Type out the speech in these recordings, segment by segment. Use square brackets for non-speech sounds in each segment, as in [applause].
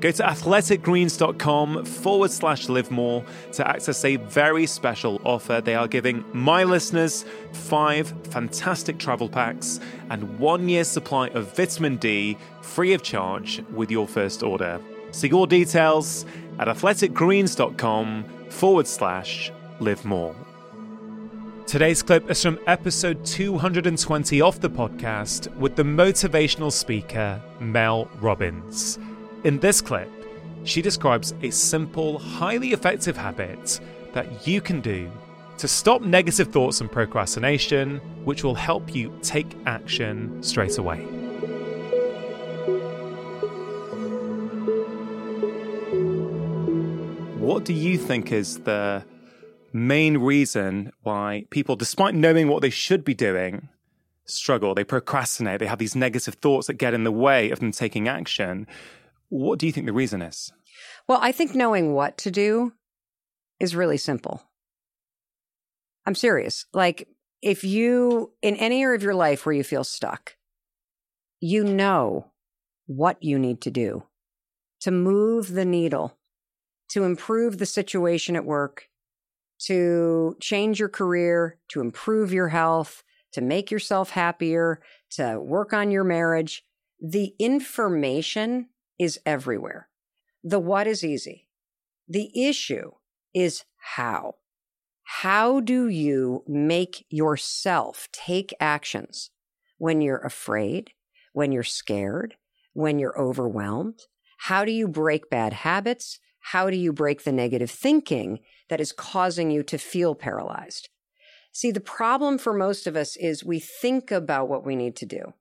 Go to athleticgreens.com forward slash live more to access a very special offer. They are giving my listeners five fantastic travel packs and one year supply of vitamin D free of charge with your first order. See your details at athleticgreens.com forward slash live more. Today's clip is from episode 220 of the podcast with the motivational speaker Mel Robbins. In this clip, she describes a simple, highly effective habit that you can do to stop negative thoughts and procrastination, which will help you take action straight away. What do you think is the main reason why people, despite knowing what they should be doing, struggle? They procrastinate, they have these negative thoughts that get in the way of them taking action. What do you think the reason is? Well, I think knowing what to do is really simple. I'm serious. Like, if you, in any area of your life where you feel stuck, you know what you need to do to move the needle, to improve the situation at work, to change your career, to improve your health, to make yourself happier, to work on your marriage. The information is everywhere. The what is easy. The issue is how. How do you make yourself take actions when you're afraid, when you're scared, when you're overwhelmed? How do you break bad habits? How do you break the negative thinking that is causing you to feel paralyzed? See, the problem for most of us is we think about what we need to do,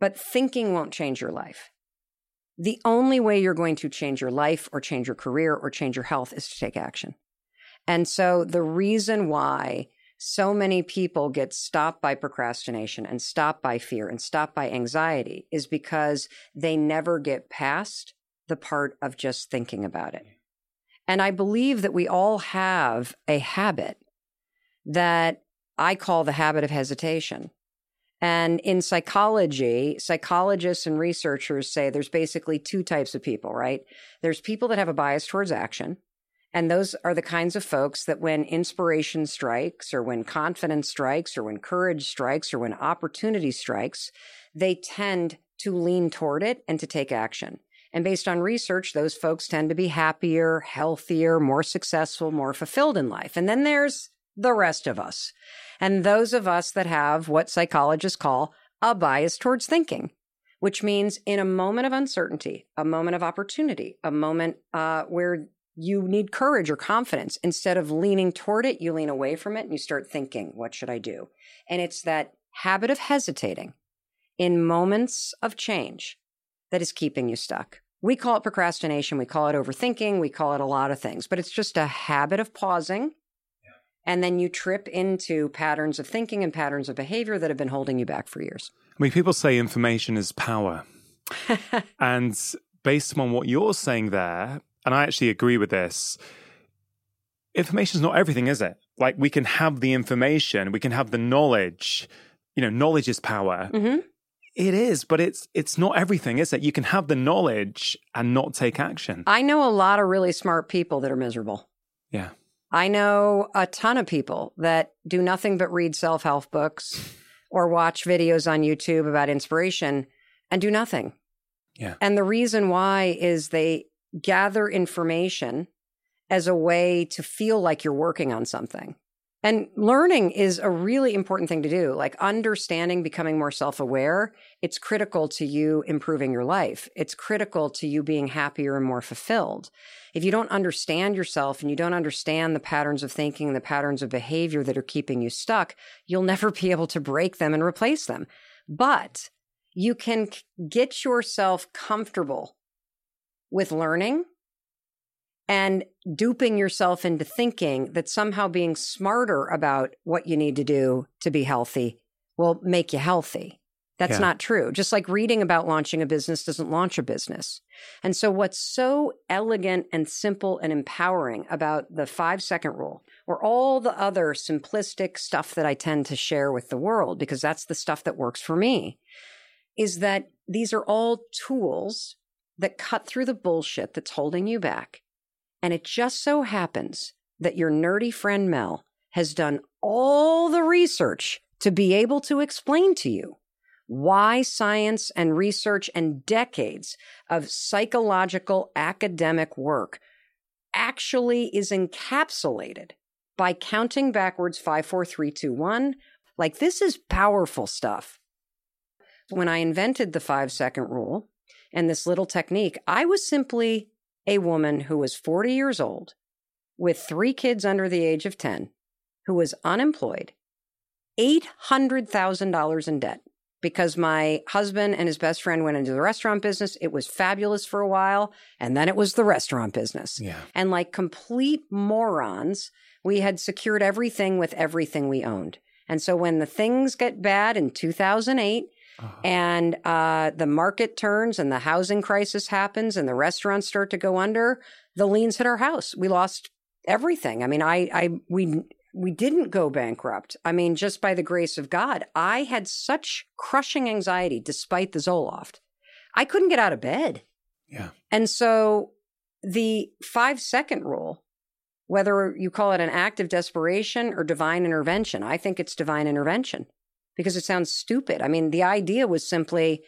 but thinking won't change your life. The only way you're going to change your life or change your career or change your health is to take action. And so the reason why so many people get stopped by procrastination and stopped by fear and stopped by anxiety is because they never get past the part of just thinking about it. And I believe that we all have a habit that I call the habit of hesitation. And in psychology, psychologists and researchers say there's basically two types of people, right? There's people that have a bias towards action. And those are the kinds of folks that when inspiration strikes, or when confidence strikes, or when courage strikes, or when opportunity strikes, they tend to lean toward it and to take action. And based on research, those folks tend to be happier, healthier, more successful, more fulfilled in life. And then there's the rest of us and those of us that have what psychologists call a bias towards thinking, which means in a moment of uncertainty, a moment of opportunity, a moment uh, where you need courage or confidence, instead of leaning toward it, you lean away from it and you start thinking, what should I do? And it's that habit of hesitating in moments of change that is keeping you stuck. We call it procrastination. We call it overthinking. We call it a lot of things, but it's just a habit of pausing and then you trip into patterns of thinking and patterns of behavior that have been holding you back for years. I mean, people say information is power. [laughs] and based on what you're saying there, and I actually agree with this, information is not everything, is it? Like we can have the information, we can have the knowledge. You know, knowledge is power. Mm-hmm. It is, but it's it's not everything, is it? You can have the knowledge and not take action. I know a lot of really smart people that are miserable. Yeah. I know a ton of people that do nothing but read self help books or watch videos on YouTube about inspiration and do nothing. Yeah. And the reason why is they gather information as a way to feel like you're working on something. And learning is a really important thing to do. Like understanding, becoming more self aware, it's critical to you improving your life. It's critical to you being happier and more fulfilled. If you don't understand yourself and you don't understand the patterns of thinking the patterns of behavior that are keeping you stuck, you'll never be able to break them and replace them. But you can get yourself comfortable with learning and duping yourself into thinking that somehow being smarter about what you need to do to be healthy will make you healthy. That's Yeah. not true. Just like reading about launching a business doesn't launch a business. And so, what's so elegant and simple and empowering about the five second rule or all the other simplistic stuff that I tend to share with the world, because that's the stuff that works for me, is that these are all tools that cut through the bullshit that's holding you back. And it just so happens that your nerdy friend Mel has done all the research to be able to explain to you why science and research and decades of psychological academic work actually is encapsulated by counting backwards five, four, three, two, one. Like, this is powerful stuff. When I invented the five second rule and this little technique, I was simply a woman who was 40 years old with three kids under the age of 10 who was unemployed, $800,000 in debt because my husband and his best friend went into the restaurant business. It was fabulous for a while, and then it was the restaurant business. Yeah. And like complete morons, we had secured everything with everything we owned. And so when the things get bad in 2008, Oh. and uh, the market turns and the housing crisis happens and the restaurants start to go under, the liens hit our house. We lost everything. I mean, I, I, we, we didn't go bankrupt. I mean, just by the grace of God, I had such crushing anxiety despite the Zoloft. I couldn't get out of bed. Yeah. And so the five second rule, whether you call it an act of desperation or divine intervention, I think it's divine intervention because it sounds stupid. I mean, the idea was simply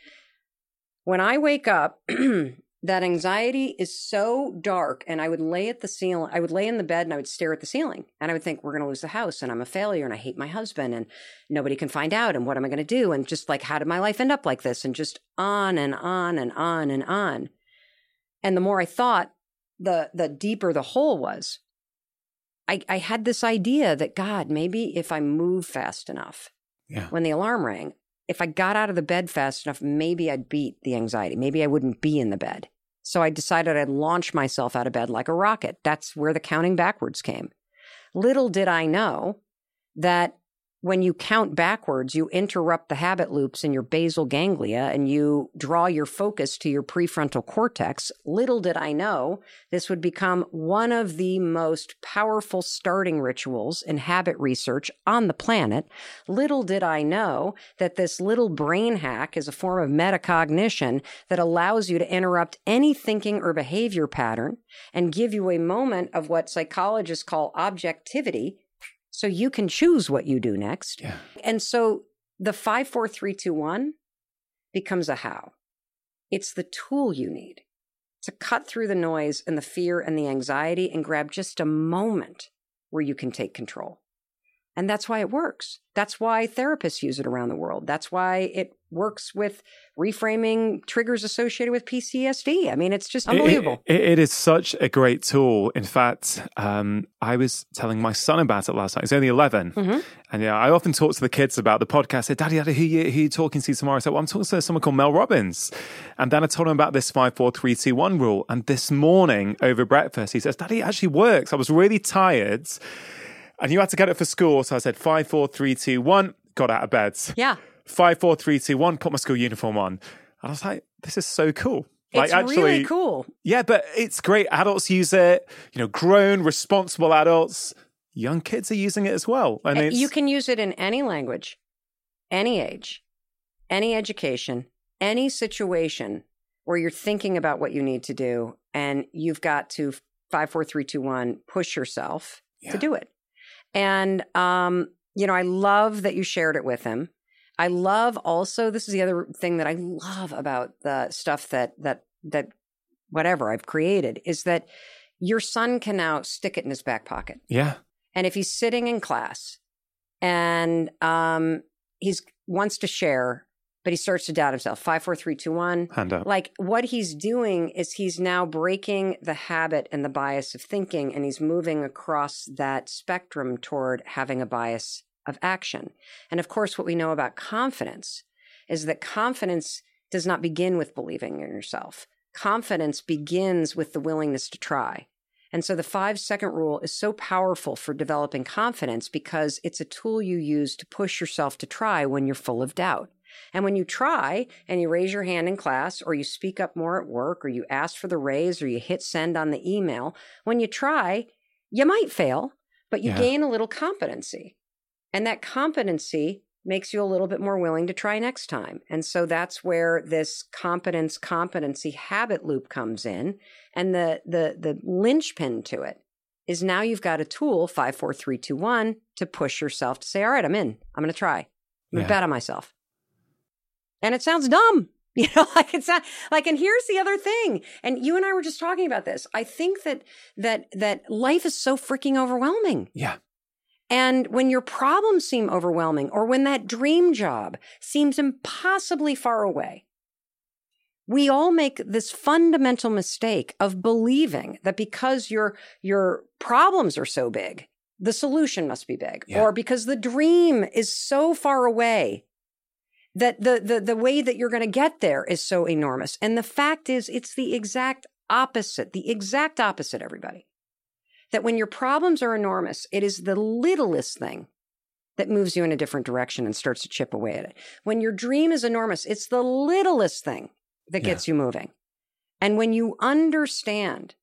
when I wake up, [clears throat] that anxiety is so dark, and I would lay at the ceiling, I would lay in the bed and I would stare at the ceiling, and I would think, we're going to lose the house, and I'm a failure, and I hate my husband, and nobody can find out, and what am I going to do? And just like, how did my life end up like this? And just on and on and on and on. And the more I thought, the the deeper the hole was. I, I had this idea that God, maybe if I move fast enough, When the alarm rang, if I got out of the bed fast enough, maybe I'd beat the anxiety. Maybe I wouldn't be in the bed. So I decided I'd launch myself out of bed like a rocket. That's where the counting backwards came. Little did I know that when you count backwards, you interrupt the habit loops in your basal ganglia and you draw your focus to your prefrontal cortex. Little did I know this would become one of the most powerful starting rituals in habit research on the planet. Little did I know that this little brain hack is a form of metacognition that allows you to interrupt any thinking or behavior pattern and give you a moment of what psychologists call objectivity so you can choose what you do next. Yeah. And so the 54321 becomes a how. It's the tool you need to cut through the noise and the fear and the anxiety and grab just a moment where you can take control. And that's why it works. That's why therapists use it around the world. That's why it works with reframing triggers associated with PTSD. I mean, it's just unbelievable. It- it- it is such a great tool. In fact, um, I was telling my son about it last night. He's only 11. Mhm. And yeah, I often talk to the kids about the podcast. I said, Daddy, Daddy, who you, who you talking to tomorrow? I said, Well, I'm talking to someone called Mel Robbins. And then I told him about this 54321 rule. And this morning over breakfast, he says, Daddy, it actually works. I was really tired. And you had to get it for school. So I said, 54321, got out of bed. yeah. Five, four, three, two, one. Put my school uniform on, and I was like, "This is so cool." Like, it's actually, really cool. yeah, but it's great. Adults use it. You know, grown, responsible adults. Young kids are using it as well, and eh, it's You can use it in any language, any age, any education, any situation where you're thinking about what you need to do and you've got to five, four, three, two, one, push yourself Yeah. to do it. And um, you know, I love that you shared it with him. I love also this is the other thing that I love about the stuff that that that whatever I've created is that your son can now stick it in his back pocket. yeah, And if he's sitting in class and um, he's wants to share, but he starts to doubt himself, five, four, three, two, one. hand up. Like what he's doing is he's now breaking the habit and the bias of thinking, and he's moving across that spectrum toward having a bias of action. And of course, what we know about confidence is that confidence does not begin with believing in yourself. Confidence begins with the willingness to try. And so the five second rule is so powerful for developing confidence because it's a tool you use to push yourself to try when you're full of doubt. And when you try and you raise your hand in class, or you speak up more at work, or you ask for the raise, or you hit send on the email, when you try, you might fail, but you Yeah. gain a little competency. And that competency makes you a little bit more willing to try next time. And so that's where this competence competency habit loop comes in. And the the the linchpin to it is now you've got a tool, five, four, three, two, one, to push yourself to say, all right, I'm in. I'm gonna try. I'm Yeah. bet on myself. And it sounds dumb. [laughs] You know, like it's not like, and here's the other thing. And you and I were just talking about this. I think that that that life is so freaking overwhelming. Yeah. And when your problems seem overwhelming, or when that dream job seems impossibly far away, we all make this fundamental mistake of believing that because your your problems are so big, the solution must be big, Yeah. or because the dream is so far away that the the the way that you're going to get there is so enormous. And the fact is, it's the exact opposite. The exact opposite. Everybody that when your problems are enormous, it is the littlest thing that moves you in a different direction and starts to chip away at it. When your dream is enormous, it's the littlest thing that Yeah. gets you moving. And when you understand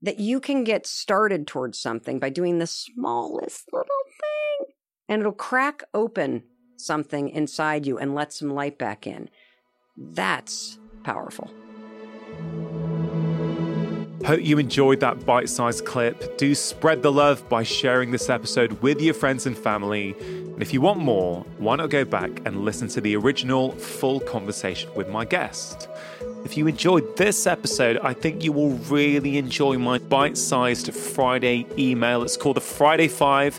that you can get started towards something by doing the smallest little thing, and it'll crack open something inside you and let some light back in, that's powerful. Hope you enjoyed that bite sized clip. Do spread the love by sharing this episode with your friends and family. And if you want more, why not go back and listen to the original full conversation with my guest? If you enjoyed this episode, I think you will really enjoy my bite sized Friday email. It's called the Friday Five.